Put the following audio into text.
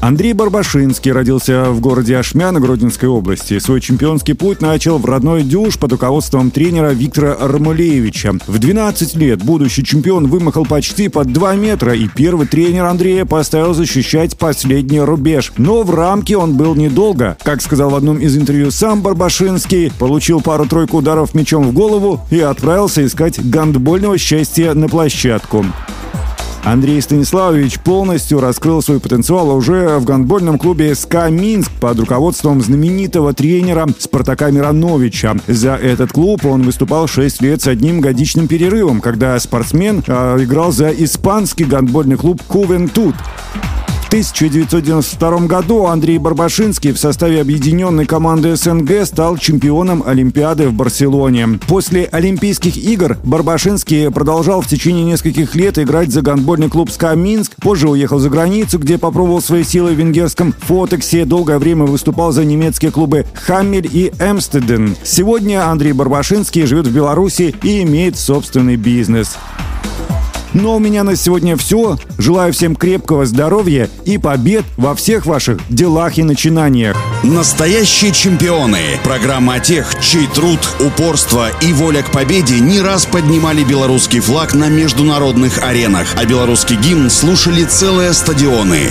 Андрей Барбашинский родился в городе Ашмяна Гродненской области. Свой чемпионский путь начал в родной Дюш под руководством тренера Виктора Армулеевича. В 12 лет будущий чемпион вымахал почти под 2 метра, и первый тренер Андрея поставил защищать последний рубеж. Но в рамке он был недолго. Как сказал в одном из интервью сам Барбашинский, получил пару-тройку ударов мячом в голову и отправился искать гандбольного счастья на площадку. Андрей Станиславович полностью раскрыл свой потенциал уже в гандбольном клубе СКА Минск под руководством знаменитого тренера Спартака Мироновича. За этот клуб он выступал 6 лет с одним годичным перерывом, когда спортсмен э, играл за испанский гандбольный клуб «Кувентут». 1992 году Андрей Барбашинский в составе объединенной команды СНГ стал чемпионом Олимпиады в Барселоне. После Олимпийских игр Барбашинский продолжал в течение нескольких лет играть за гандбольный клуб СКА Минск, позже уехал за границу, где попробовал свои силы в венгерском Фотексе, долгое время выступал за немецкие клубы Хаммель и Эмстеден. Сегодня Андрей Барбашинский живет в Беларуси и имеет собственный бизнес. Ну а у меня на сегодня все. Желаю всем крепкого здоровья и побед во всех ваших делах и начинаниях. Настоящие чемпионы. Программа о тех, чей труд, упорство и воля к победе не раз поднимали белорусский флаг на международных аренах, а белорусский гимн слушали целые стадионы.